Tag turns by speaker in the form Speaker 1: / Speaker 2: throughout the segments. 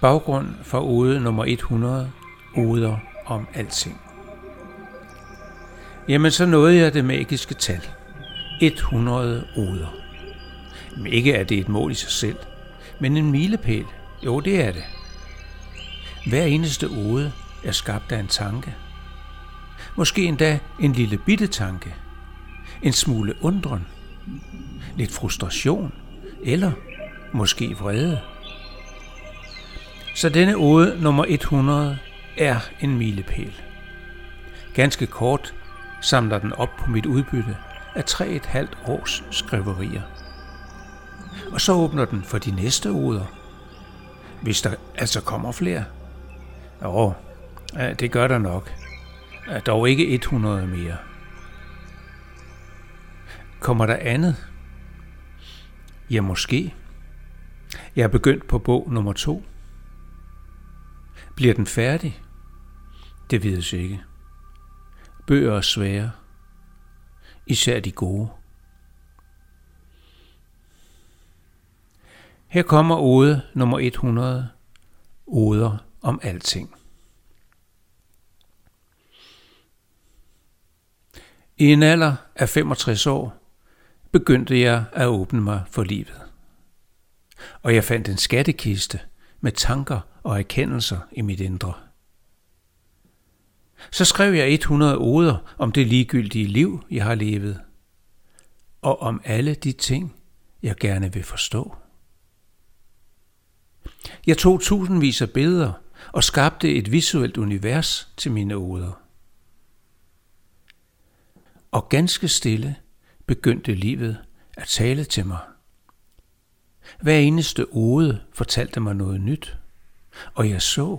Speaker 1: Baggrund for ode nummer 100, oder om alting. Jamen, så nåede jeg det magiske tal. 100 oder. Men ikke er det et mål i sig selv, men en milepæl. Jo, det er det. Hver eneste ode er skabt af en tanke. Måske endda en lille bitte tanke. En smule undren. Lidt frustration. Eller måske vrede. Så denne ode nummer 100 er en milepæl. Ganske kort samler den op på mit udbytte af 3,5 års skriverier. Og så åbner den for de næste oder, hvis der altså kommer flere. Jo, det gør der nok. Dog ikke 100 mere. Kommer der andet? Ja, måske. Jeg er begyndt på bog nummer to. Bliver den færdig? Det vides ikke. Bøger er svære. Især de gode. Her kommer ode nummer 100. Oder om alting. I en alder af 65 år begyndte jeg at åbne mig for livet. Og jeg fandt en skattekiste med tanker og erkendelser i mit indre. Så skrev jeg 100 oder om det ligegyldige liv, jeg har levet, og om alle de ting, jeg gerne vil forstå. Jeg tog tusindvis af billeder og skabte et visuelt univers til mine oder. Og ganske stille begyndte livet at tale til mig. Hver eneste ode fortalte mig noget nyt, og jeg så,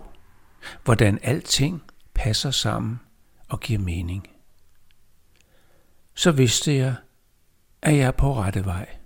Speaker 1: hvordan alting passer sammen og giver mening. Så vidste jeg, at jeg er på rette vej.